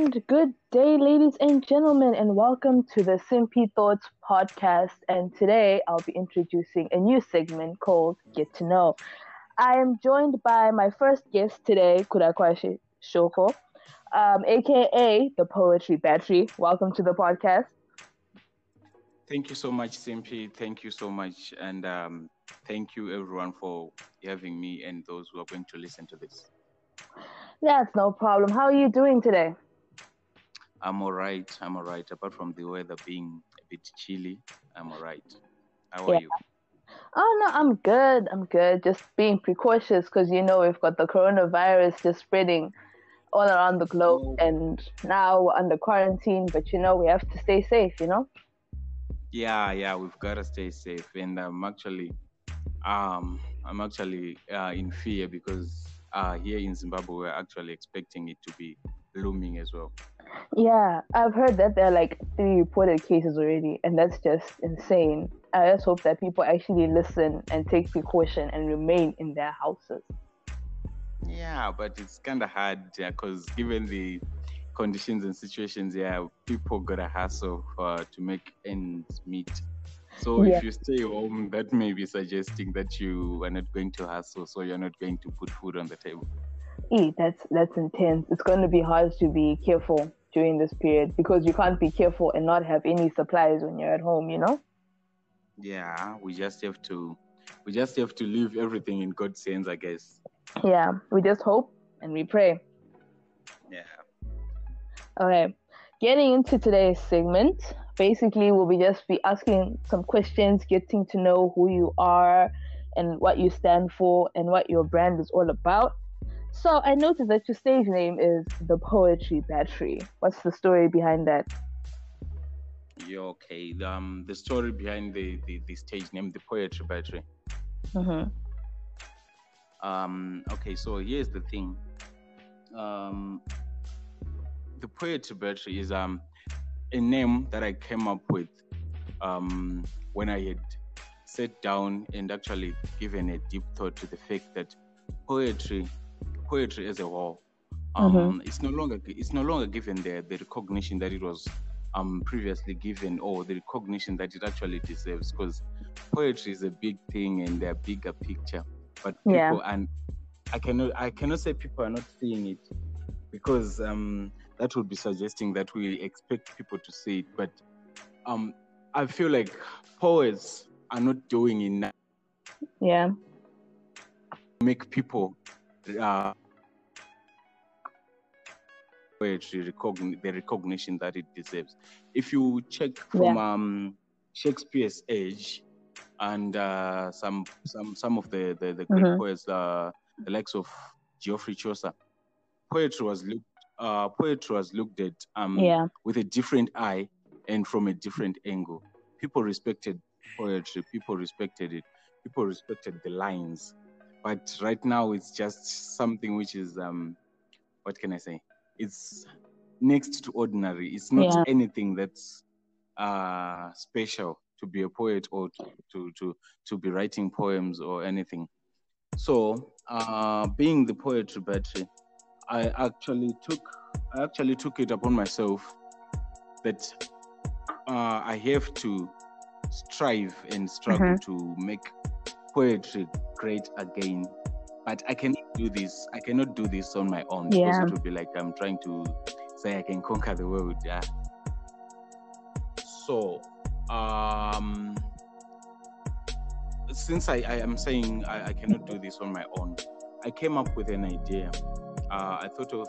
And good day, ladies and gentlemen, and welcome to the Simpy Thoughts podcast. And today I'll be introducing a new segment called Get to Know. I am joined by my first guest today, Kudakwashe Shoko, um, aka the Poetry Battery. Welcome to the podcast. Thank you so much, Simpy. Thank you so much. And um, thank you, everyone, for having me and those who are going to listen to this. That's no problem. How are you doing today? I'm all right. I'm all right. Apart from the weather being a bit chilly, I'm all right. How are yeah. you? Oh no, I'm good. I'm good. Just being precautious because you know we've got the coronavirus just spreading all around the globe, oh. and now we're under quarantine. But you know we have to stay safe. You know. Yeah, yeah, we've got to stay safe, and I'm actually, um, I'm actually uh, in fear because uh, here in Zimbabwe, we're actually expecting it to be looming as well. Yeah, I've heard that there are like three reported cases already, and that's just insane. I just hope that people actually listen and take precaution and remain in their houses. Yeah, but it's kind of hard because yeah, given the conditions and situations, yeah, people gotta hustle uh, to make ends meet. So yeah. if you stay home, that may be suggesting that you are not going to hustle, so you're not going to put food on the table. E, that's that's intense. It's going to be hard to be careful during this period because you can't be careful and not have any supplies when you're at home. You know. Yeah, we just have to, we just have to leave everything in God's hands, I guess. Yeah, we just hope and we pray. Yeah. Okay, getting into today's segment, basically we'll be just be asking some questions, getting to know who you are and what you stand for and what your brand is all about. So I noticed that your stage name is the Poetry Battery. What's the story behind that? Yeah, okay. Um, the story behind the, the, the stage name, the Poetry Battery. Mm-hmm. Um, okay, so here's the thing. Um, the Poetry Battery is um a name that I came up with um, when I had sat down and actually given a deep thought to the fact that poetry, poetry as a whole, um, mm-hmm. it's no longer it's no longer given the the recognition that it was um, previously given or the recognition that it actually deserves because poetry is a big thing and a bigger picture but people yeah. and i cannot i cannot say people are not seeing it because um, that would be suggesting that we expect people to see it. But um, I feel like poets are not doing enough. Yeah. Make people uh, poetry recognize the recognition that it deserves. If you check from yeah. um, Shakespeare's age and uh, some some some of the the, the great mm-hmm. poets, uh, the likes of Geoffrey Chaucer, poetry was looked uh, poetry was looked at um, yeah. with a different eye and from a different angle. People respected poetry, people respected it, people respected the lines. But right now, it's just something which is, um, what can I say? It's next to ordinary. It's not yeah. anything that's uh, special to be a poet or to, to, to, to be writing poems or anything. So, uh, being the poetry battery, I actually took I actually took it upon myself that uh, I have to strive and struggle mm-hmm. to make poetry great again. But I cannot do this. I cannot do this on my own yeah. because it would be like I'm trying to say I can conquer the world. Yeah. So, um, since I, I am saying I, I cannot do this on my own, I came up with an idea uh, I thought of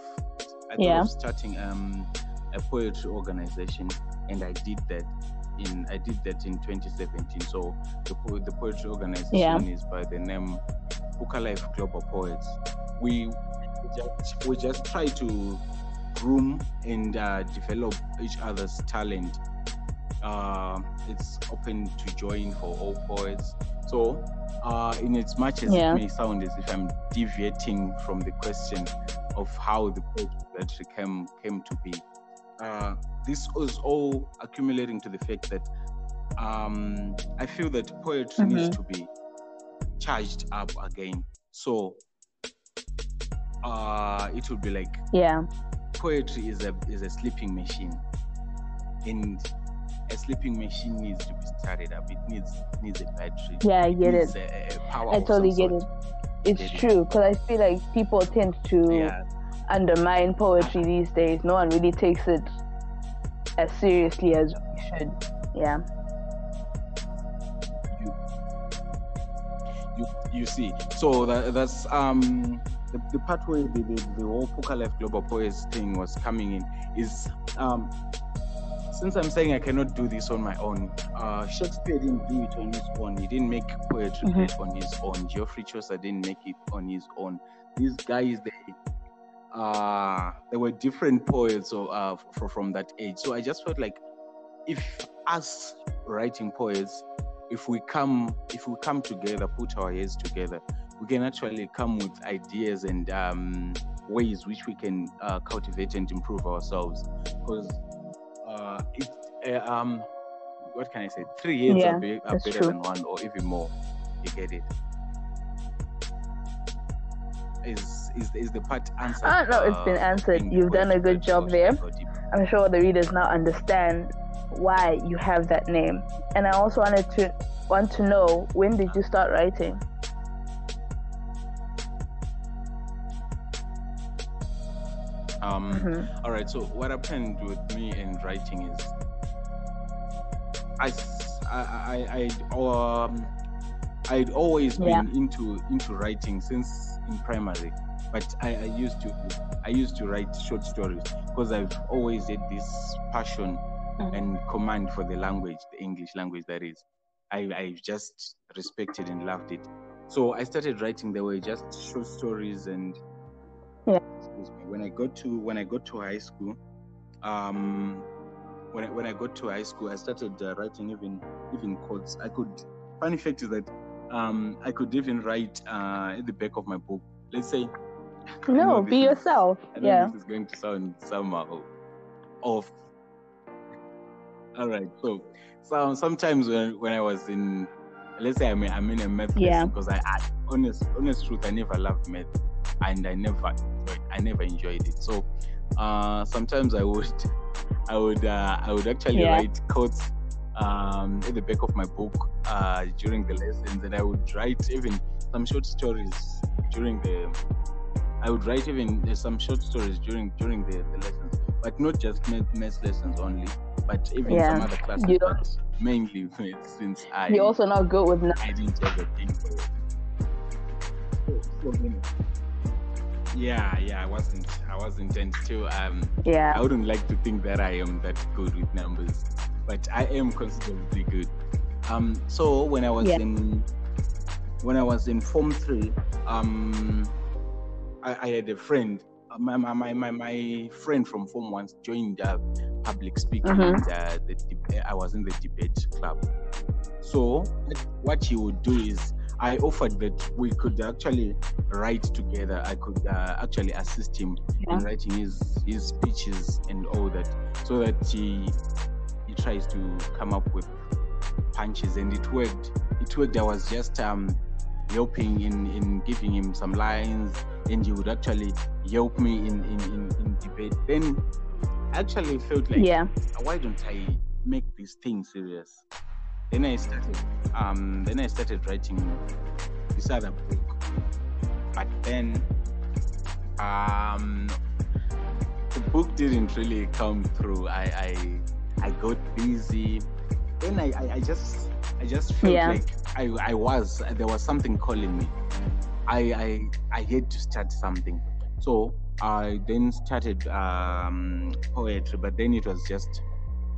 I thought yeah. of starting um, a poetry organization, and I did that in I did that in 2017. So the the poetry organization yeah. is by the name Puka Life Global Poets. We just we just try to groom and uh, develop each other's talent. Uh, it's open to join for all poets. So uh, in as much as yeah. it may sound as if I'm deviating from the question of how the poetry came came to be, uh, this was all accumulating to the fact that um, I feel that poetry mm-hmm. needs to be charged up again. So uh, it would be like yeah poetry is a is a sleeping machine, and a sleeping machine needs to be started up. It needs needs a battery. Yeah, I get it. A, a power I totally get it. It's get true because I feel like people tend to yeah. undermine poetry these days. No one really takes it as seriously as we should. Yeah. You, you see, so that, that's um the, the part where the, the, the whole Phuka Life Global Poets thing was coming in is um since I'm saying I cannot do this on my own, uh, Shakespeare didn't do it on his own. He didn't make poetry mm-hmm. on his own. Geoffrey Chaucer didn't make it on his own. These guys, they uh, there were different poets or, uh, for, from that age. So I just felt like if us writing poets, if we come, if we come together, put our heads together, we can actually come with ideas and um, ways which we can uh, cultivate and improve ourselves. Because uh, it, uh, um, what can I say? Three years yeah, are, be, are better true. than one, or even more. You get it? Is is is the part answered? Ah, no, it's been uh, answered. You've done a good job there. I'm sure the readers now understand why you have that name. And I also wanted to want to know when did you start writing? Um, mm-hmm. all right. So what happened with me and writing is, I, I, I, um, I'd always yeah. been into into writing since in primary, but I, I used to I used to write short stories because I've always had this passion. And command for the language, the English language that is. I, I just respected and loved it. So I started writing. There were just short stories and yeah excuse me, when I got to when I got to high school, um, when I, when I got to high school, I started uh, writing even even quotes. I could. Funny fact is that um, I could even write uh, at the back of my book. Let's say. No, be yourself. yeah. This is going to sound somehow off. All right. So, so sometimes when when I was in, let's say I'm in, I'm in a math yeah. because I, I honest honest truth I never loved math and I never I never enjoyed it. So uh, sometimes I would I would uh, I would actually yeah. write quotes um, at the back of my book uh, during the lessons, and I would write even some short stories during the. I would write even some short stories during during the, the lessons, but not just math, math lessons only, but even yeah. some other classes. But mainly since I. You're also not good with. Numbers. I didn't have a thing for it. So, so, yeah, yeah, I wasn't. I wasn't until um. Yeah. I wouldn't like to think that I am that good with numbers, but I am considerably good. Um. So when I was yeah. in, when I was in Form Three, um, I, I had a friend. My, my, my, my friend from Form One joined uh, public speaking. Mm-hmm. And, uh, the, I was in the debate club. So what he would do is I offered that we could actually write together. I could uh, actually assist him yeah. in writing his his speeches and all that, so that he he tries to come up with punches, and it worked. It worked. I was just um, helping in in giving him some lines, and he would actually help me in in, in, in debate. Then actually felt like, yeah, why don't I make this thing serious? Then I started um then I started writing this other book. But then um the book didn't really come through. I I, I got busy. Then I, I, I just I just felt yeah. like I, I was there was something calling me. I, I I had to start something. So I then started um, poetry, but then it was just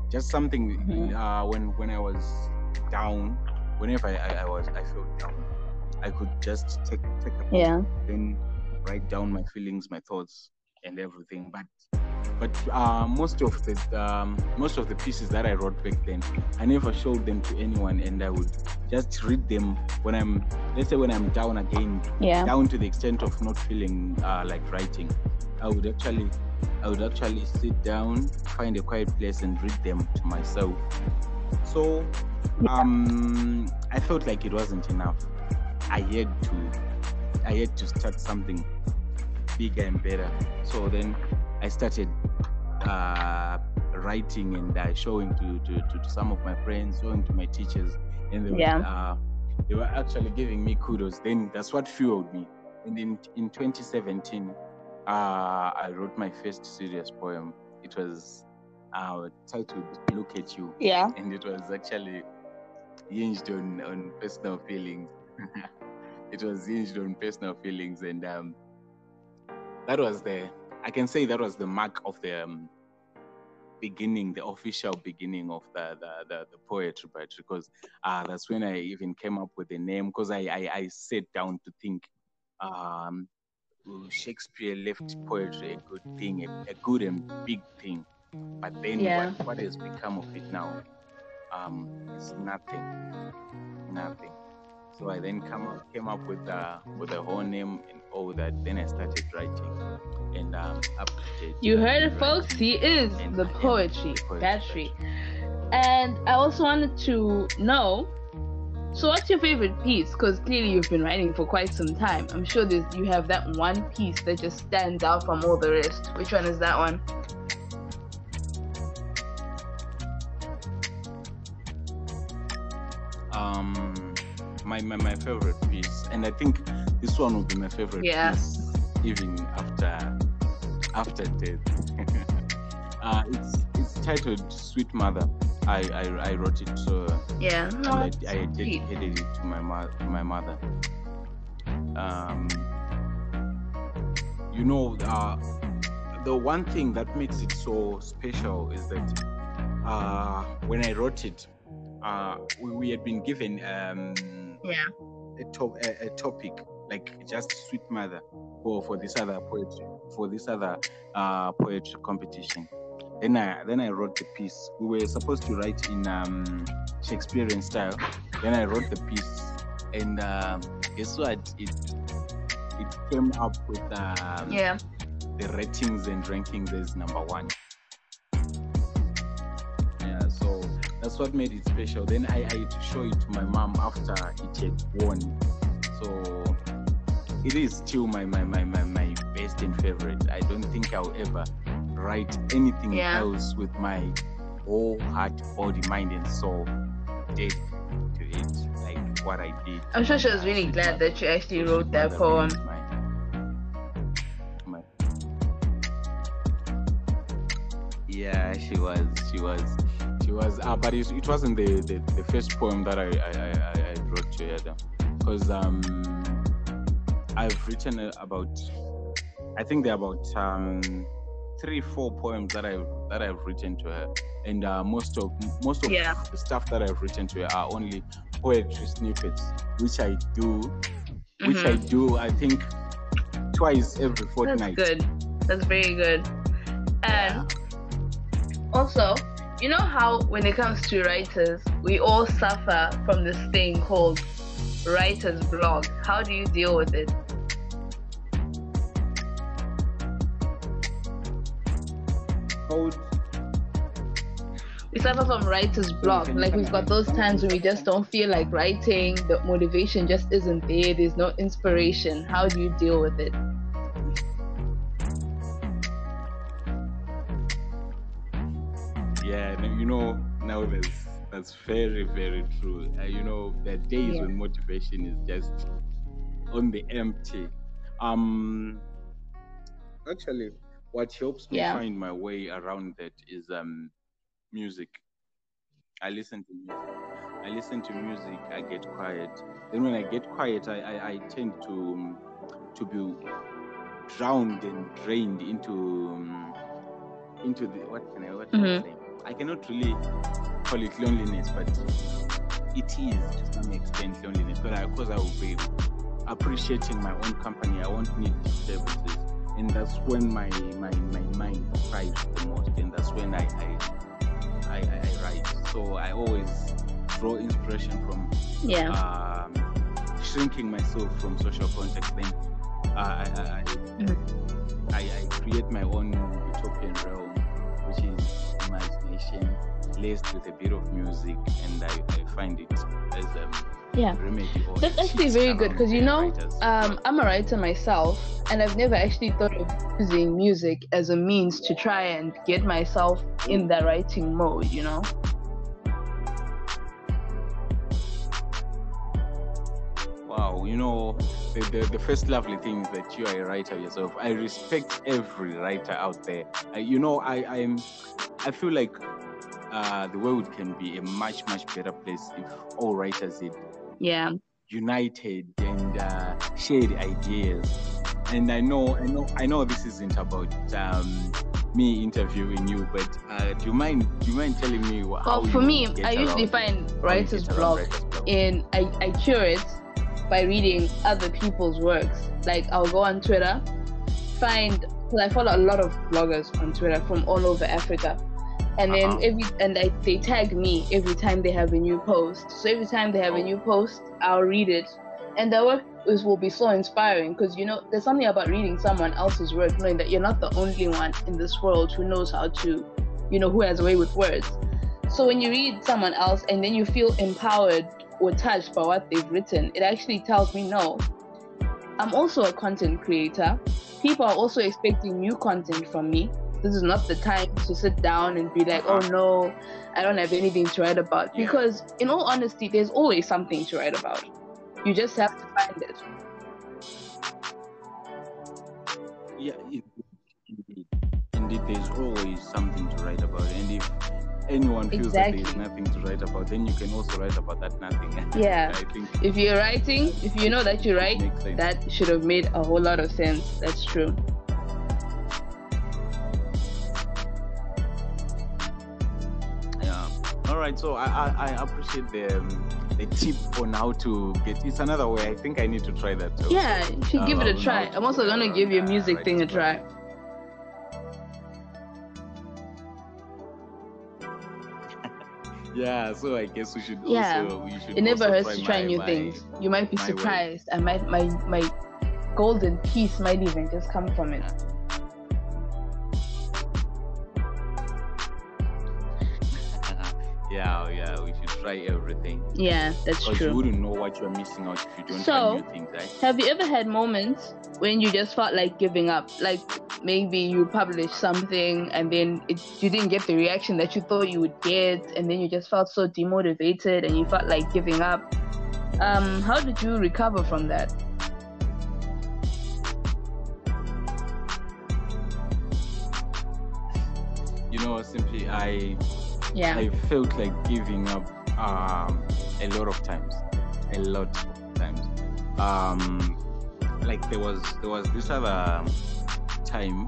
just something mm-hmm. uh, when when I was down, whenever I, I, I was I felt down, I could just take take a yeah. then write down my feelings, my thoughts, and everything. But but uh, most of the um, most of the pieces that I wrote back then, I never showed them to anyone, and I would just read them when I'm let's say when I'm down again, yeah. down to the extent of not feeling uh, like writing. I would actually I would actually sit down, find a quiet place, and read them to myself. So um, I felt like it wasn't enough. I had to, I had to start something bigger and better. So then I started uh, writing and uh, showing to, to, to, some of my friends, showing to my teachers, and they yeah. were, uh, they were actually giving me kudos. Then that's what fueled me. And in in 2017, uh, I wrote my first serious poem. It was uh, titled "Look at You." Yeah. And it was actually hinged on on personal feelings. it was hinged on personal feelings, and um, that was the I can say that was the mark of the um, beginning, the official beginning of the the, the, the poetry, because uh, that's when I even came up with the name because I, I, I sat down to think um, Shakespeare left poetry a good thing, a, a good and big thing. But then yeah. what, what has become of it now um, is nothing. Nothing. So I then come up, came up with the with the whole name and all that. Then I started writing and um, updated. You heard it, folks. He is the poetry battery. And I also wanted to know. So, what's your favorite piece? Because clearly you've been writing for quite some time. I'm sure there's, you have that one piece that just stands out from all the rest. Which one is that one? Um, my, my, my favorite piece, and I think this one will be my favorite yeah. piece even after after death. uh, it's it's titled "Sweet Mother." I I, I wrote it so yeah, no, I, I dedicated it to my mother. My mother. Um, you know, uh, the one thing that makes it so special is that uh, when I wrote it, uh, we, we had been given um, yeah a, to- a, a, topic like just sweet mother for, for this other poetry for this other uh, poetry competition. Then I then I wrote the piece. We were supposed to write in um, Shakespearean style. Then I wrote the piece, and um, guess what? It it came up with um, yeah the ratings and rankings as number one. That's what made it special. Then I, I had to show it to my mom after it had won. So it is still my my, my, my, my best and favorite. I don't think I'll ever write anything yeah. else with my whole heart, body, mind, and soul dead to it, like what I did. I'm sure she was really glad that you actually wrote that poem. yeah, she was. She was. Was. Uh, but it, it wasn't the, the, the first poem that I I, I, I wrote to her, because um I've written about, I think there are about um, three, four poems that I that I've written to her, and uh, most of most of yeah. the stuff that I've written to her are only poetry snippets, which I do, mm-hmm. which I mm-hmm. do. I think twice every fortnight. That's good. That's very good. And yeah. also, you know how when it comes to writers, we all suffer from this thing called writer's block. How do you deal with it? We suffer from writer's block. Like we've got those times when we just don't feel like writing, the motivation just isn't there, there's no inspiration. How do you deal with it? Yeah, you know, now there's that's very, very true. Uh, you know, there are days yeah. when motivation is just on the empty. Um, actually, what helps me yeah. find my way around that is um, music. I listen to music. I listen to music. I get quiet. Then when I get quiet, I, I, I tend to um, to be drowned and drained into um, into the what can I what mm-hmm. can I mm-hmm. say? I cannot really call it loneliness, but it is to some extent loneliness. But I, because I will be appreciating my own company, I won't need services, and that's when my my, my mind thrives the most, and that's when I I, I, I write. So I always draw inspiration from yeah. Um, shrinking myself from social context. Then uh, I, I, mm-hmm. I, I create my own utopian realm, which is imagination laced with a bit of music, and I, I find it as um, yeah. That's actually very good because you know, um, I'm a writer myself, and I've never actually thought of using music as a means to try and get myself in the writing mode. You know. Wow, you know, the, the, the, first lovely thing is that you are a writer yourself. I respect every writer out there. I, you know, I I'm I feel like uh, the world can be a much much better place if all writers did yeah united and uh, shared ideas. And I know I know I know this isn't about um, me interviewing you, but uh, do you mind do you mind telling me what? Well, for me, I usually find writer's block and I, I cure it by reading other people's works. Like I'll go on Twitter, find because I follow a lot of bloggers on Twitter from all over Africa. And then uh-huh. every and I, they tag me every time they have a new post. So every time they have oh. a new post, I'll read it, and their work is, will be so inspiring because you know there's something about reading someone else's work, knowing that you're not the only one in this world who knows how to, you know, who has a way with words. So when you read someone else and then you feel empowered or touched by what they've written, it actually tells me no. I'm also a content creator. People are also expecting new content from me. This is not the time to sit down and be like, oh no, I don't have anything to write about. Because, in all honesty, there's always something to write about. You just have to find it. Yeah, indeed. Indeed, there's always something to write about. And if anyone feels exactly. that there's nothing to write about, then you can also write about that nothing. Yeah. I think if you're writing, if you know that you write, that should have made a whole lot of sense. That's true. Yeah. All right. So I I, I appreciate the. Um, the tip on how to get it's another way. I think I need to try that too. Yeah, you should give it a try. I'm also gonna give your music thing a try. Yeah so i guess we should yeah. also, we should it never hurts to try my, new my, things. You might be surprised way. and my, my my golden piece might even just come from it. Yeah yeah we should try everything. Yeah that's true. you wouldn't know what you're missing out if you don't so, try new things right? have you ever had moments when you just felt like giving up? Like maybe you published something and then it, you didn't get the reaction that you thought you would get and then you just felt so demotivated and you felt like giving up. Um, how did you recover from that? You know simply i yeah. I felt like giving up um, a lot of times a lot of times. Um, like there was there was this other time,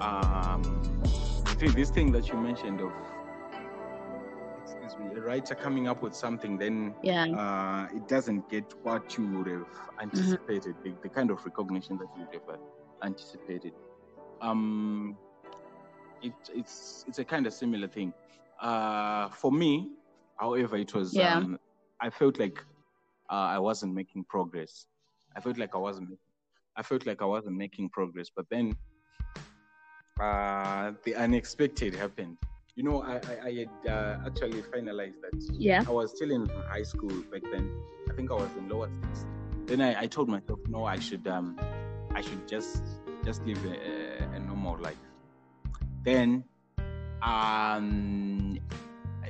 um, I think this thing that you mentioned of excuse me, a writer coming up with something, then yeah. uh, it doesn't get what you would have anticipated, mm-hmm. the, the, kind of recognition that you would have anticipated. Um, it, it's it's a kind of similar thing. Uh, for me, however, it was. Yeah. Um, I felt like uh, I wasn't making progress. I felt like I wasn't making I felt like I wasn't making progress. But then uh, the unexpected happened. You know, I, I, I had uh, actually finalized that. Yeah. I was still in high school back then. I think I was in lower six. Then I, I told myself, no, I should um, I should just just live a, a normal life. Then um,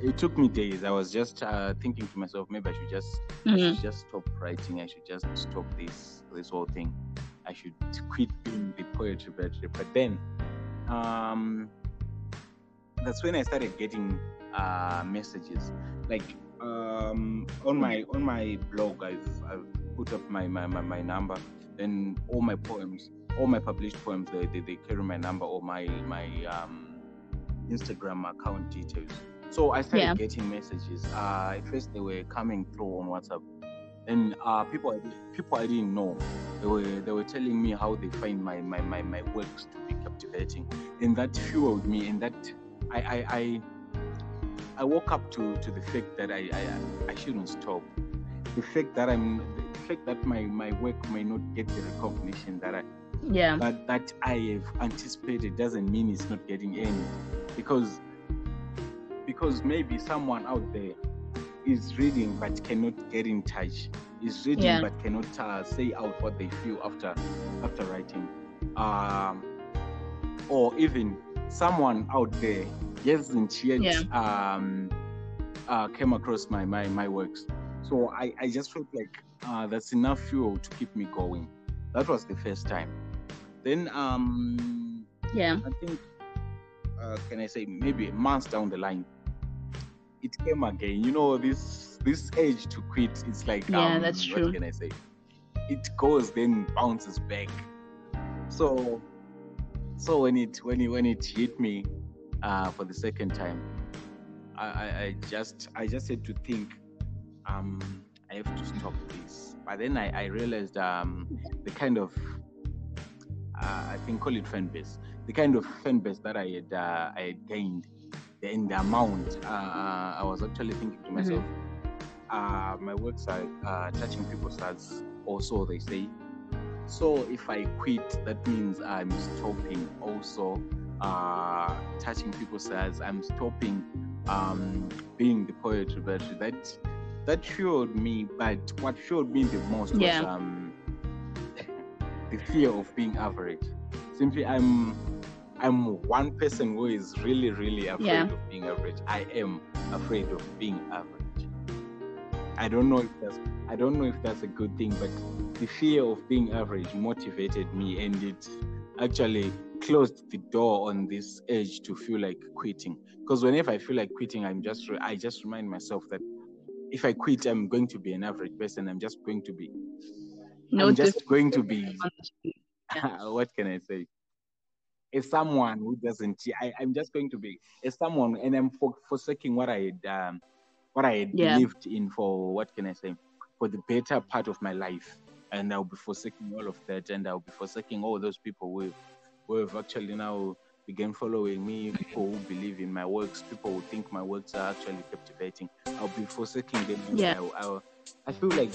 it took me days. I was just uh, thinking to myself, maybe I should just mm-hmm. I should just stop writing. I should just stop this this whole thing. I should quit being the poetry battery. But then, um, that's when I started getting uh, messages. Like um, on my on my blog, I've, I've put up my, my, my, my number, and all my poems, all my published poems, they, they, they carry my number or my my um, Instagram account details. So I started yeah. getting messages. Uh, at first, they were coming through on WhatsApp and uh, people people I didn't know they were they were telling me how they find my my, my, my works to be captivating. And that fueled me and that I I, I, I woke up to, to the fact that I, I I shouldn't stop. The fact that I'm the fact that my, my work may not get the recognition that I yeah. but that I have anticipated doesn't mean it's not getting any. Because because maybe someone out there is reading but cannot get in touch. Is reading yeah. but cannot uh, say out what they feel after after writing. Um, or even someone out there hasn't yet yeah. um, uh, came across my, my my works. So I, I just felt like uh, that's enough fuel to keep me going. That was the first time. Then um yeah, I think uh, can I say maybe months down the line, it came again. You know this this age to quit. It's like yeah, um, that's true. What can I say? It goes then bounces back. So so when it when it when it hit me uh, for the second time, I, I, I just I just had to think um I have to stop this. But then I, I realized um the kind of uh, I think call it fan base, the kind of fan base that I had uh, I had gained, in the amount. Uh, uh, I was actually thinking to mm-hmm. myself, mm-hmm. my works are uh, touching people's hearts, also they say. So if I quit, that means I'm stopping also uh, touching people's hearts. I'm stopping um, being the poetry but that that fueled me. But what fueled me the most yeah. was um, the fear of being average. Simply, I'm I'm one person who is really, really afraid yeah. of being average. I am afraid of being average. I don't know if that's I don't know if that's a good thing, but the fear of being average motivated me and it actually closed the door on this urge to feel like quitting. Because whenever I feel like quitting, I'm just I just remind myself that if I quit, I'm going to be an average person. I'm just going to be no, I'm just going to be what can I say? As someone who doesn't I, I'm just going to be as someone and I'm for, forsaking what I had um, what I had yeah. believed in for what can I say for the better part of my life. And I'll be forsaking all of that and I'll be forsaking all those people who who have actually now began following me, people who believe in my works, people who think my works are actually captivating. I'll be forsaking them. Yeah. I, I, I feel like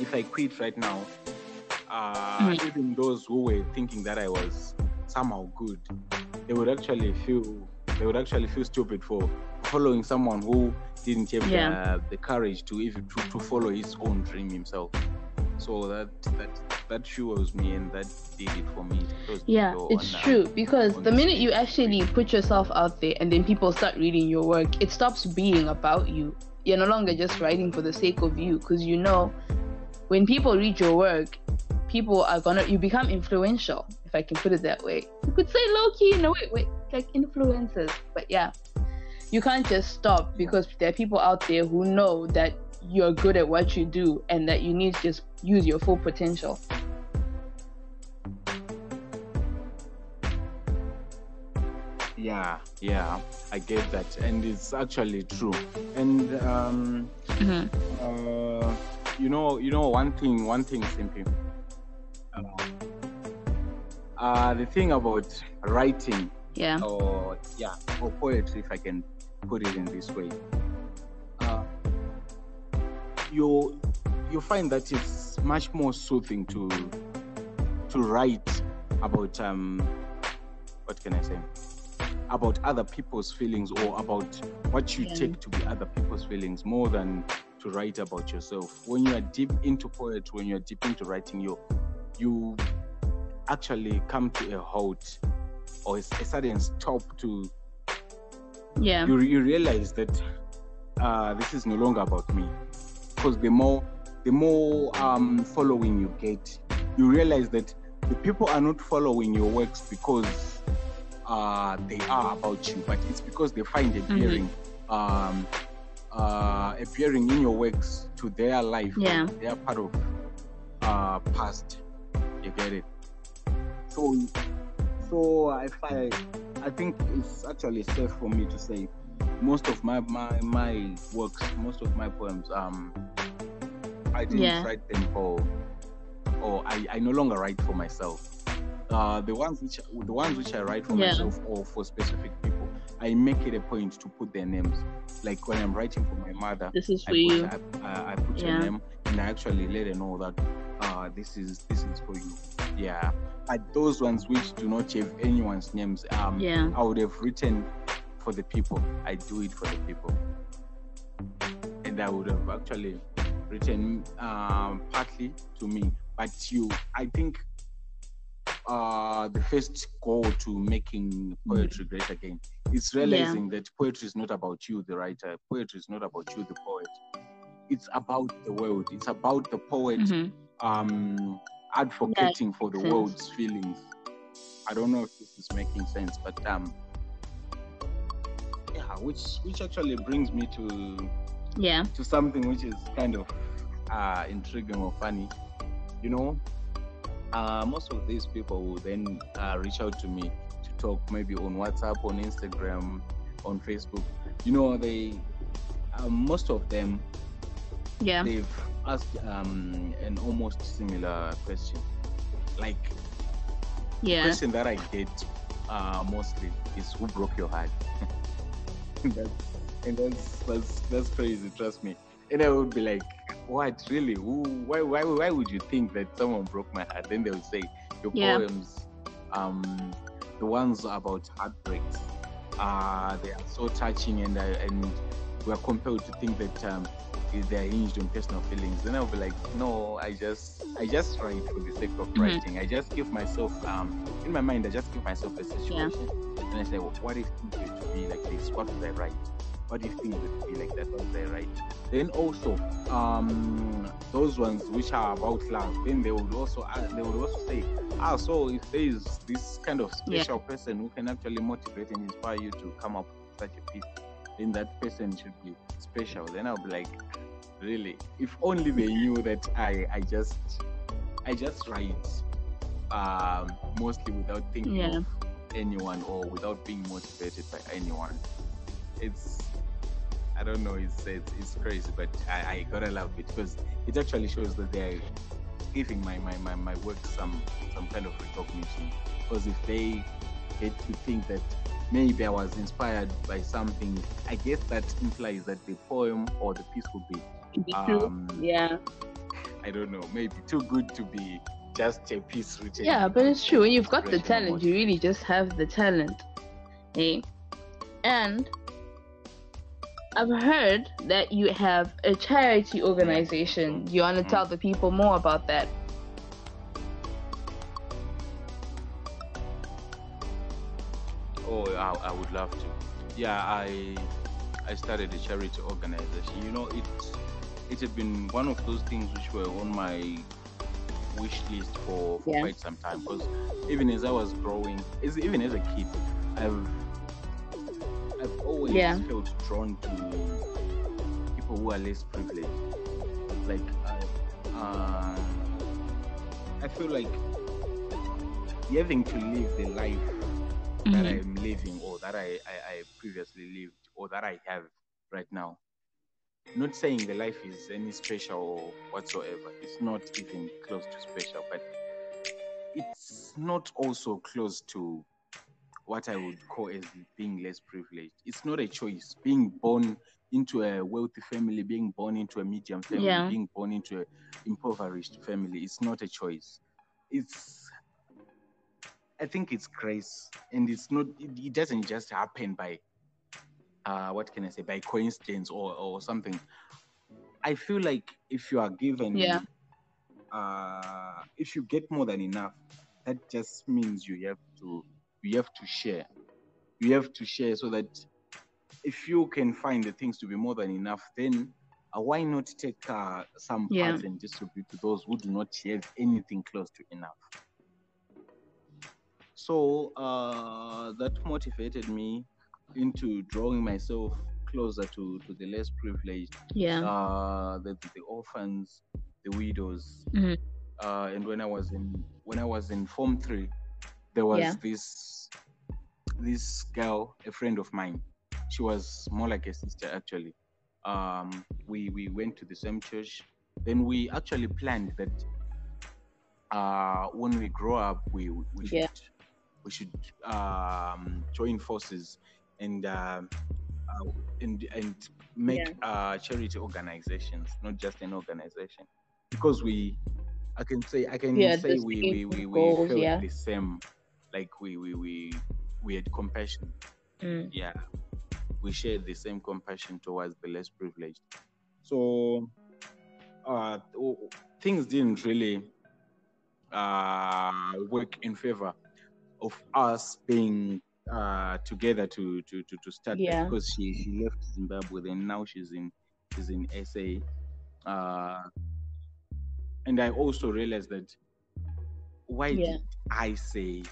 if I quit right now, uh, mm-hmm. even those who were thinking that I was somehow good, they would actually feel they would actually feel stupid for following someone who didn't have yeah. the, the, courage to even to, to follow his own dream himself. So that that that fuels me and that did it for me. Yeah, it's on, true because the minute you actually put yourself out there and then people start reading your work, it stops being about you. You're no longer just writing for the sake of you because you know when people read your work, people are gonna you become influential, if I can put it that way. You could say low key in a way, wait, like influencers. But yeah. You can't just stop because there are people out there who know that you're good at what you do and that you need to just use your full potential. Yeah, yeah, I get that, and it's actually true. And um, mm-hmm. uh, you know, you know, one thing, one thing, simply. Uh, the thing about writing, yeah, or yeah, or poetry, if I can put it in this way, uh, you you find that it's much more soothing to to write about um what can I say about other people's feelings or about what you yeah. take to be other people's feelings more than to write about yourself. When you are deep into poetry, when you are deep into writing, you you actually come to a halt or a, a sudden stop to yeah you, you realize that uh, this is no longer about me because the more the more um, following you get you realize that the people are not following your works because uh, they are about you but it's because they find a mm-hmm. bearing mm-hmm. um, uh, appearing in your works to their life yeah they are part of uh, past you get it so so if i I think it's actually safe for me to say most of my my, my works, most of my poems, um, I didn't yeah. write them for, or I, I no longer write for myself. Uh, the ones which the ones which I write for yeah. myself or for specific people, I make it a point to put their names. Like when I'm writing for my mother, this is for I you. Put, I, I, put yeah. name and I actually let her know that uh, this is this is for you. Yeah, but those ones which do not have anyone's names, um, yeah. I would have written for the people. I do it for the people. And and I would have actually written um, partly to me. But you, I think uh, the first goal to making poetry great again is realizing yeah. that poetry is not about you, the writer. Poetry is not about you, the poet. It's about the world. It's about the poet mm-hmm. um, advocating for the sense. world's feelings. I don't know if this is making sense, but um, yeah, which which actually brings me to yeah to something which is kind of uh, intriguing or funny. You know, uh, most of these people will then uh, reach out to me to talk, maybe on WhatsApp, on Instagram, on Facebook. You know, they um, most of them, yeah, they've asked um, an almost similar question, like yeah, the question that I get uh, mostly is who broke your heart. that's, and that's that's that's crazy. Trust me. And I would be like, what really? Who, why, why, why would you think that someone broke my heart? Then they'll say your yeah. poems, um, the ones about heartbreaks, uh, they are so touching, and uh, and we are compelled to think that um, they are hinged on personal feelings. Then I'll be like, no, I just, I just write for the sake of mm-hmm. writing. I just give myself, um, in my mind, I just give myself a situation, yeah. and I say, well, what if it would be like this? What would I write? What do if things would be like that? What would I write? Then also, um, those ones which are about love, then they would also uh, they would also say, ah, so if there is this kind of special yeah. person who can actually motivate and inspire you to come up with such a piece, then that person should be special. Then I'll be like, really? If only they knew that I I just I just write um, mostly without thinking yeah. of anyone or without being motivated by anyone. It's I don't know. It's it's, it's crazy, but I, I gotta love it because it actually shows that they're giving my, my, my, my work some some kind of recognition. Because if they get to think that maybe I was inspired by something, I guess that implies that the poem or the piece will be, um, yeah. I don't know, maybe too good to be just a piece written. Yeah, but it's true. When you've got the talent, you really just have the talent. Eh? And I've heard that you have a charity organization. You want to tell the people more about that? Oh, I, I would love to. Yeah, I I started a charity organization. You know, it it had been one of those things which were on my wish list for, for yeah. quite some time. Because even as I was growing, as, even as a kid, I've I've always yeah. felt drawn to people who are less privileged. Like, I, uh, I feel like having to live the life mm-hmm. that I'm living or that I, I, I previously lived or that I have right now. Not saying the life is any special or whatsoever. It's not even close to special, but it's not also close to what I would call as being less privileged. It's not a choice. Being born into a wealthy family, being born into a medium family, yeah. being born into an impoverished family, it's not a choice. It's, I think it's grace, and it's not. It, it doesn't just happen by, uh, what can I say, by coincidence or or something. I feel like if you are given, yeah. uh, if you get more than enough, that just means you have to you have to share. You have to share so that if you can find the things to be more than enough, then uh, why not take uh, some yeah. parts and distribute to those who do not have anything close to enough? So uh, that motivated me into drawing myself closer to, to the less privileged, yeah, uh, the, the orphans, the widows. Mm-hmm. Uh, and when I was in when I was in Form Three, there was yeah. this this girl, a friend of mine. She was more like a sister actually. Um, we we went to the same church. Then we actually planned that uh, when we grow up, we we should yeah. We should um, join forces and uh, uh, and and make yeah. uh, charity organizations, not just an organization, because we I can say I can yeah, say we we, we, we goals, felt yeah. the same like we we we we had compassion. Mm. Yeah, we shared the same compassion towards the less privileged. So uh, things didn't really uh, work in favor of us being uh, together to to to, to start yeah. because she, she left Zimbabwe and now she's in she's in SA. Uh, and I also realized that why yeah. did I say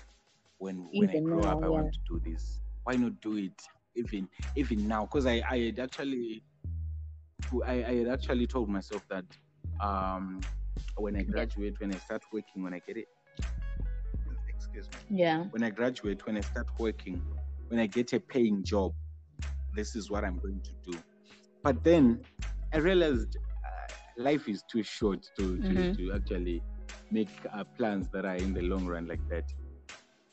when when I grow now, up I yeah. want to do this? Why not do it even even now? Because I, I had actually I, I had actually told myself that um when I graduate, when I start working, when I get me. Yeah. When I graduate, when I start working, when I get a paying job, this is what I'm going to do. But then I realized uh, life is too short to, to, mm-hmm. to actually make uh, plans that are in the long run like that.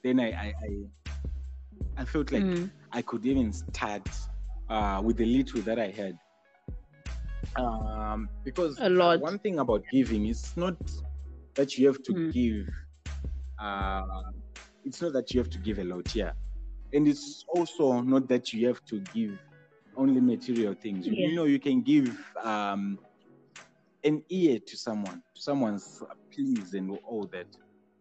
Then I I, I, I felt like mm. I could even start uh, with the little that I had. Um, because a lot. one thing about giving is not that you have to mm. give. Uh, it's not that you have to give a lot, yeah, and it's also not that you have to give only material things. Yeah. You know, you can give um, an ear to someone, to someone's pleas and all that.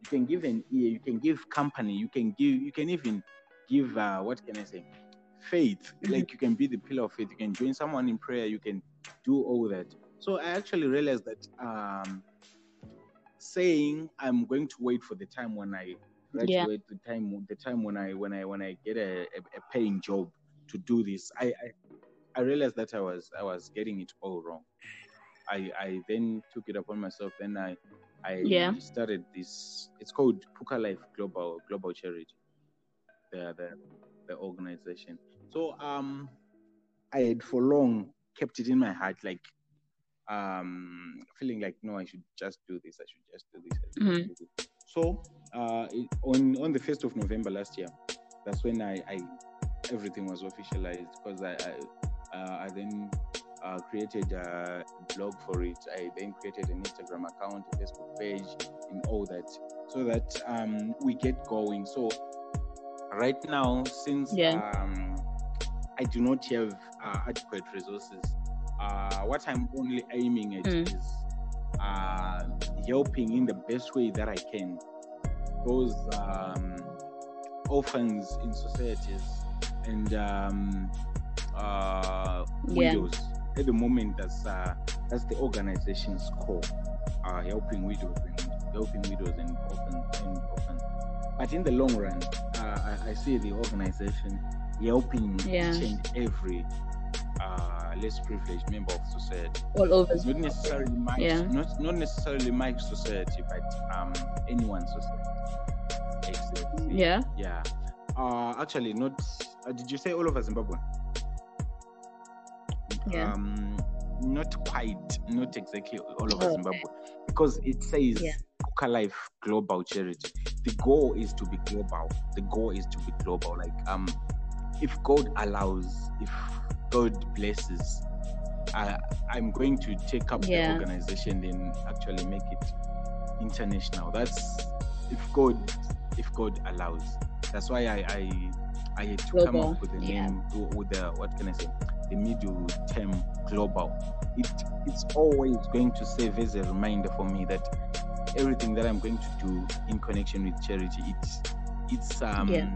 You can give an ear, you can give company, you can give, you can even give, uh, what can I say, faith. Mm-hmm. Like you can be the pillar of faith, you can join someone in prayer, you can do all that. So I actually realized that um, saying I'm going to wait for the time when I graduate, yeah. the time the time when I when I when I get a, a, a paying job to do this, I, I I realized that I was I was getting it all wrong. I, I then took it upon myself. Then I I yeah. started this. It's called Puka Life Global Global Charity. The the the organization. So um, I had for long kept it in my heart, like um, feeling like no, I should just do this. I should just do this. Mm-hmm. Do this. So uh, it, on on the first of November last year, that's when I, I everything was officialized because I I, uh, I then uh, created a blog for it. I then created an Instagram account, a Facebook page, and all that, so that um, we get going. So right now, since yeah. um, I do not have uh, adequate resources, uh, what I'm only aiming at mm. is uh, helping in the best way that I can those um, orphans in societies and um, uh, widows. Yeah at the moment that's uh, that's the organization's core, uh, helping widows and helping widows and orphans and orphans. But in the long run, uh, I, I, see the organization helping yeah. each and every uh, less privileged member of society. All over. Not necessarily my yeah. not not necessarily my society, but um anyone's society. Exactly. Yeah. Yeah. Uh, actually, not. Uh, did you say all over Zimbabwe? yeah. um, not quite, not exactly all over oh, Zimbabwe, okay. because it says yeah. Life Global Charity. The goal is to be global. The goal is to be global. Like um, if God allows, if God blesses, I, I'm going to take up yeah. the organization and actually make it international. That's if God, if God allows. That's why I I, I had to global. come up with the name with the what can I say the middle term global, it it's always going to serve as a reminder for me that everything that I'm going to do in connection with charity, it's it's um, yeah.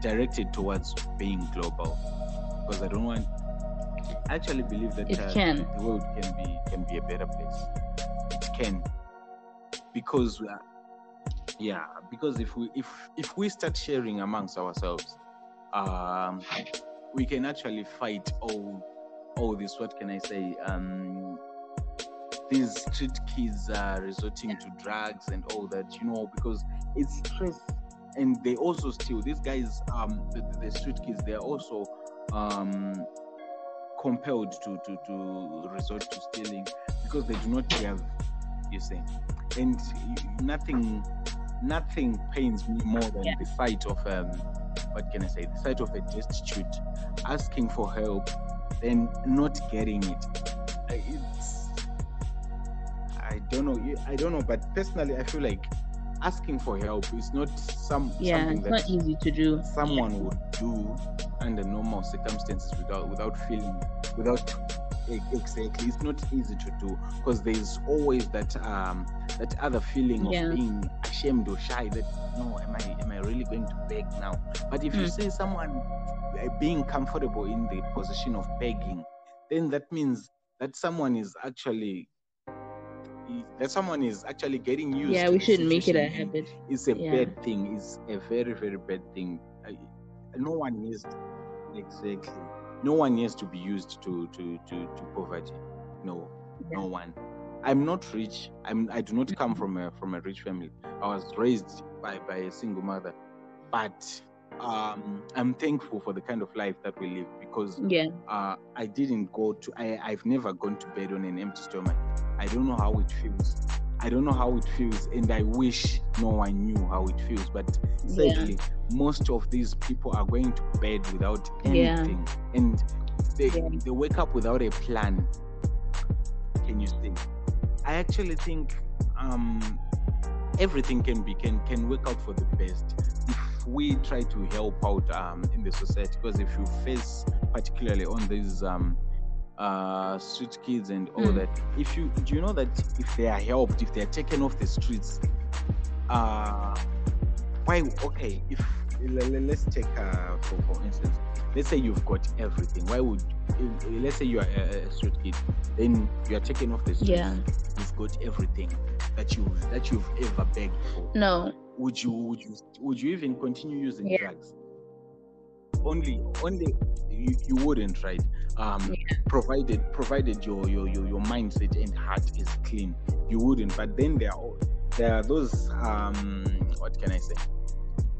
directed towards being global because I don't want. I actually believe that uh, can. the world can be can be a better place. It can because we are, yeah because if we if if we start sharing amongst ourselves um we can actually fight all all this what can i say um these street kids are resorting to drugs and all that you know because it's stress and they also steal these guys um the, the street kids they're also um compelled to to to resort to stealing because they do not have you see and nothing nothing pains me more than yeah. the sight of um what can I say, the sight of a destitute asking for help, then not getting it. It's, I don't know. I don't know, but personally, I feel like asking for help is not some yeah, something it's not easy to do. Someone would do under normal circumstances without without feeling without exactly it's not easy to do because there's always that um that other feeling of Yeah. being ashamed or shy that no am i am i really going to beg now but if you Mm. see someone uh, being comfortable in the position of begging then that means that someone is actually that someone is actually getting used Yeah, to we shouldn't make it a habit. it's a Yeah. bad thing it's a very very bad thing I, no one needs exactly. No one needs to be used to to to, to poverty. No no one. I'm not rich. I'm i do not come from a from a rich family. I was raised by by a single mother. But um i'm thankful for the kind of life that we live because Yeah. uh, I didn't go to, I, I've never gone to bed on an empty stomach. I don't know how it feels. I don't know how it feels, and I wish no one knew how it feels. But Yeah. sadly, most of these people are going to bed without Yeah. anything, and they, Yeah. they wake up without a plan. Can you see? I actually think um, everything can be can can work out for the best if we try to help out um, in the society. Because if you face particularly on these um, uh, street kids and all Mm. that. If you do you know that if they are helped, if they are taken off the streets, uh, why? Okay, if le- le- let's take uh, for for instance, let's say you've got everything. Why would if- let's say you are a, a street kid, then you are taken off the streets. Yeah. You've got everything that you that you've ever begged for No. would you would you would you even continue using Yeah. drugs only only you, you wouldn't right um provided provided your, your your your mindset and heart is clean you wouldn't but then there are there are those um what can i say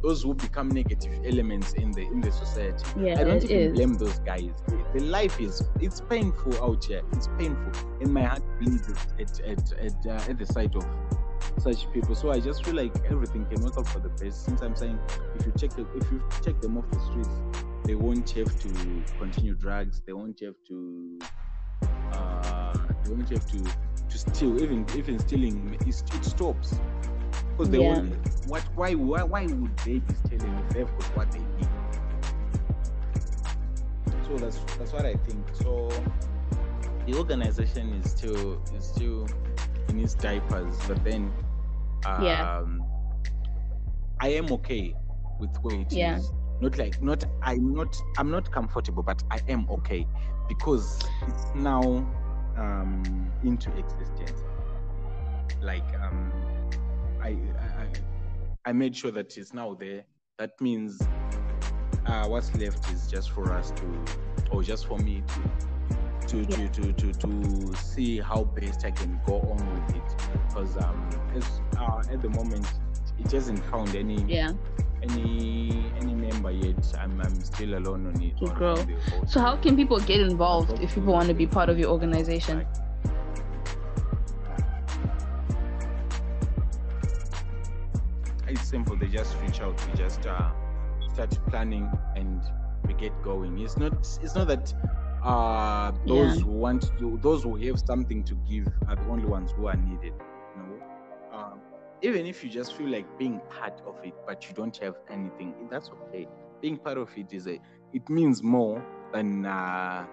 those who become negative elements in the in the society Yeah, I don't even is. blame those guys. The life is it's painful out here. It's painful, and my heart bleeds at at at, uh, at the sight of such people. So I just feel like everything can work out for the best. Since I'm saying, if you check the, if you take them off the streets, they won't have to continue drugs. They won't have to. Uh, they won't have to to steal. Even even stealing, it, it stops. Because they Yeah. won't. What? Why? Why? Why would they be stealing if they've got what they need? So that's that's what I think. So the organization is still is still in its diapers, but then um, Yeah. I am okay with where it is. Yeah. Not like not I'm not I'm not comfortable, but I am okay because it's now um into existence. Like um I I, I I made sure that it's now there. That means uh, what's left is just for us to, or just for me to, to, to, to, to, to see how best I can go on with it. Because um, as, uh, at the moment, it hasn't found any Yeah. any any member yet. I'm, I'm still alone on it. To on- grow. on So how can people get involved if people want to be part of your organization? it's simple. They just reach out. We just uh, start planning and we get going. It's not. It's not that uh, those Yeah. who want to, those who have something to give are the only ones who are needed. No. Um, even if you just feel like being part of it, but you don't have anything, that's okay. Being part of it is a. It means more than uh,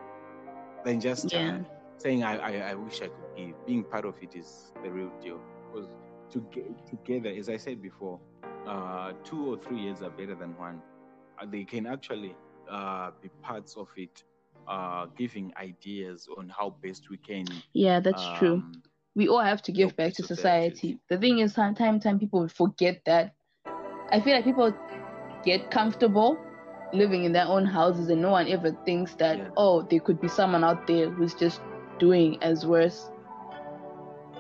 than just uh, saying I, I I wish I could give. Being part of it is the real deal. Because to get together, as I said before, uh, two or three years are better than one. Uh, they can actually uh, be parts of it, uh, giving ideas on how best we can. Yeah, that's true. um, We all have to give back to society. society. The thing is, time, time, time, people forget that. I feel like people get comfortable living in their own houses, and no one ever thinks that Yeah. oh, there could be someone out there who's just doing as worse,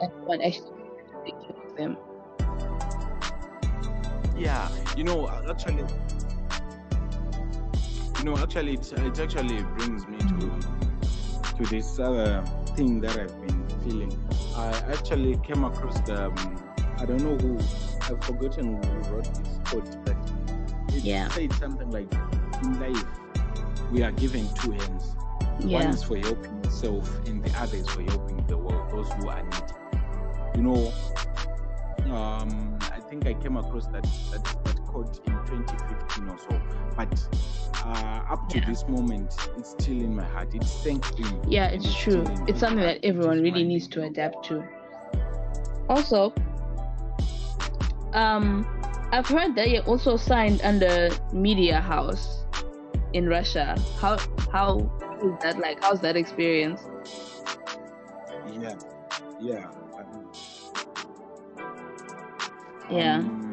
and no one actually take care of them. Yeah, you know, actually, you know, actually, it, it actually brings me to to this other thing that I've been feeling. I actually came across the, um, I don't know who, I've forgotten who wrote this quote, but it Yeah. said something like, in life, we are given two hands. One is for helping yourself, and the other is for helping the world, those who are needy. You know, um, I think I came across that that, that quote in 2015 or so. But uh, up to Yeah. this moment, it's still in my heart. It's thankful. Yeah, it's and true. It's something heart. that everyone really needs to adapt to. Also, um, I've heard that you also signed under Media House in Russia. How how is that like? How's that experience? Yeah, yeah. um, Yeah. um,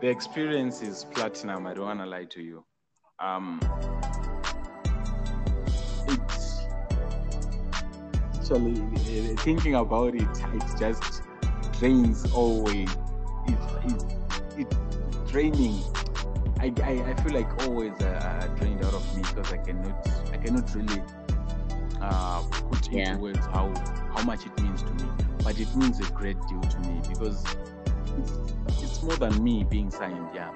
the experience is platinum. I don't wanna lie to you. Um, it's actually uh, thinking about it. It just drains always. It, it, it's draining. I, I, I feel like always uh, drained out of me because I cannot I cannot really uh, put into Yeah. words how how much it means to me. But it means a great deal to me because it's, it's more than me being signed. Yeah,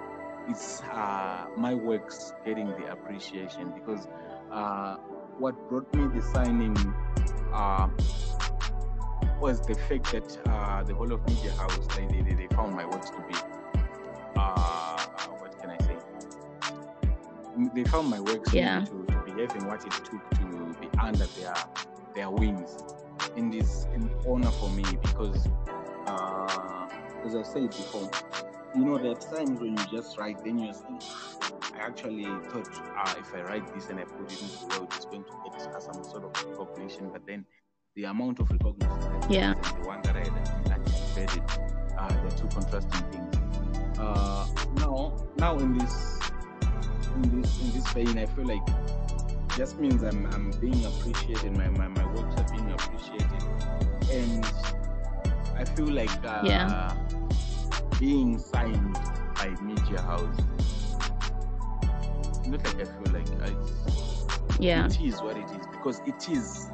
it's uh, my works getting the appreciation because uh, what brought me the signing uh, was the fact that uh, the whole of media house they, they, they- found my works to be uh, what can I say? They found my works Yeah. to, to be having what it took to be under their their wings. And it's an honor for me because, uh, as I said before, you know, there are times when you just write, then you're saying, I actually thought uh, if I write this and I put it into the world, it's going to get some sort of recognition. But then the amount of recognition Yeah. the one that I had anticipated, uh, they're two contrasting things. Uh, now, now in this, in this, in this vein, I feel like just means I'm, I'm being appreciated. My, my, my works are being appreciated, and I feel like uh, Yeah. Being signed by Media House. Not like I feel like it's, Yeah. it is what it is because it is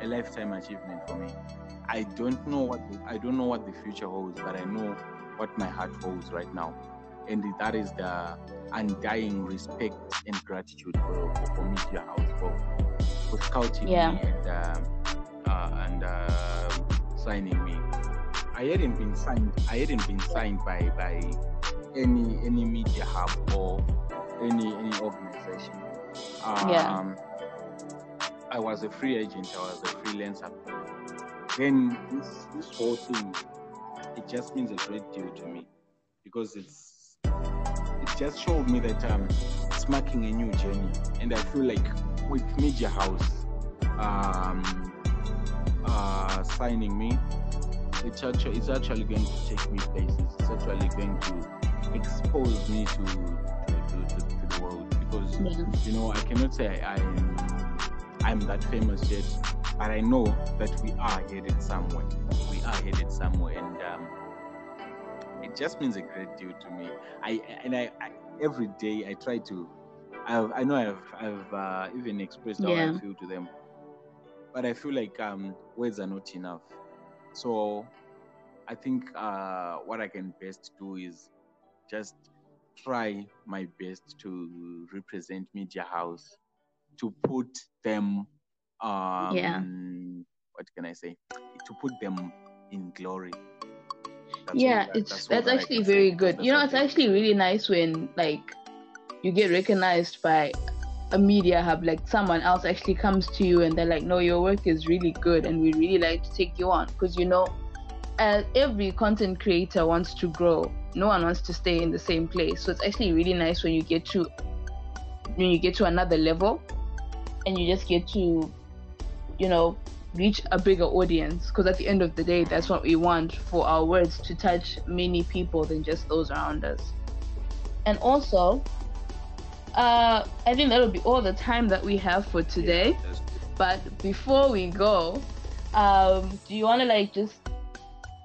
a lifetime achievement for me. I don't know what the, I don't know what the future holds, but I know what my heart holds right now, and that is the undying respect and gratitude for, for, for Media House for, for scouting Yeah. me and um uh, and uh, signing me. I hadn't been signed. I hadn't been signed by by any any media hub or any any organization. Um, Yeah. I was a free agent. I was a freelancer. Then this this whole thing, it just means a great deal to me because it's it just showed me that I'm marking a new journey, and I feel like with Media House um, uh, signing me, it's actually it's actually going to take me places. It's actually going to expose me to to, to, to, the world because Yeah. you know I cannot say I, I'm I'm that famous yet, but I know that we are headed somewhere. We are headed somewhere, and um, it just means a great deal to me. I and I, I every day I try to. I've, I know I've I've uh, even expressed how Yeah. I feel to them, but I feel like um, words are not enough. So I think uh, what I can best do is just try my best to represent Media House, to put them, um, Yeah. what can I say, to put them in glory. That's yeah that- it's all that's actually can say. very good That's you know it's actually really nice when like you get recognized by a media hub like someone else actually comes to you and they're like no your work is really good and we really like to take you on. Because you know uh, every content creator wants to grow no one wants to stay in the same place. So it's actually really nice when you get to when you get to another level and you just get to you know reach a bigger audience. Because at the end of the day that's what we want for our words to touch many people than just those around us. And also uh i think that'll be all the time that we have for today Yeah, but before we go um do you want to like just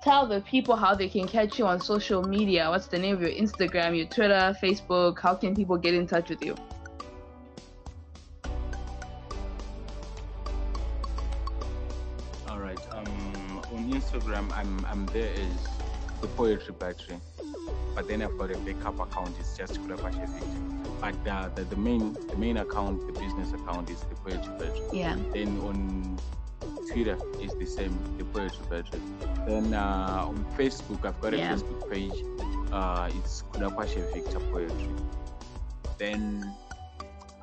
tell the people how they can catch you on social media what's the name of your instagram your twitter facebook how can people get in touch with you All right. Um, on Instagram, I'm I'm there as the poetry battery, but then I've got a backup account. It's just Kudakwashe Victor. But the, the the main the main account, the business account, is the poetry battery. yeah Then on Twitter is the same, the poetry battery. Then uh, on Facebook, I've got a Yeah. Facebook page. Uh, it's Kudakwashe Victor Poetry. Then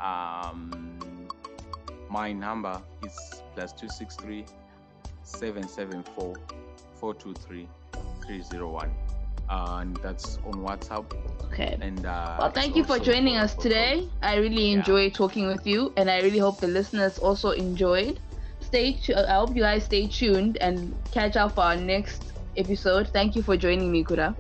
Um, my number is plus two six three seven seven four four two three three zero one. Uh, and that's on WhatsApp. Okay. And uh, well, thank you for joining us today. I really yeah. enjoyed talking with you, and I really hope the listeners also enjoyed. Stay. Tu- I hope you guys stay tuned and catch up for our next episode. Thank you for joining me, Kura.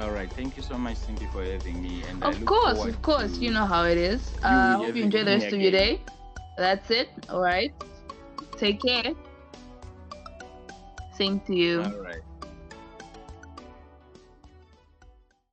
All right. Thank you so much, Cindy, for having me. And of course, of course, you know how it is. I uh, hope you enjoy the rest of your day. That's it. All right. Take care. Same to you. All right.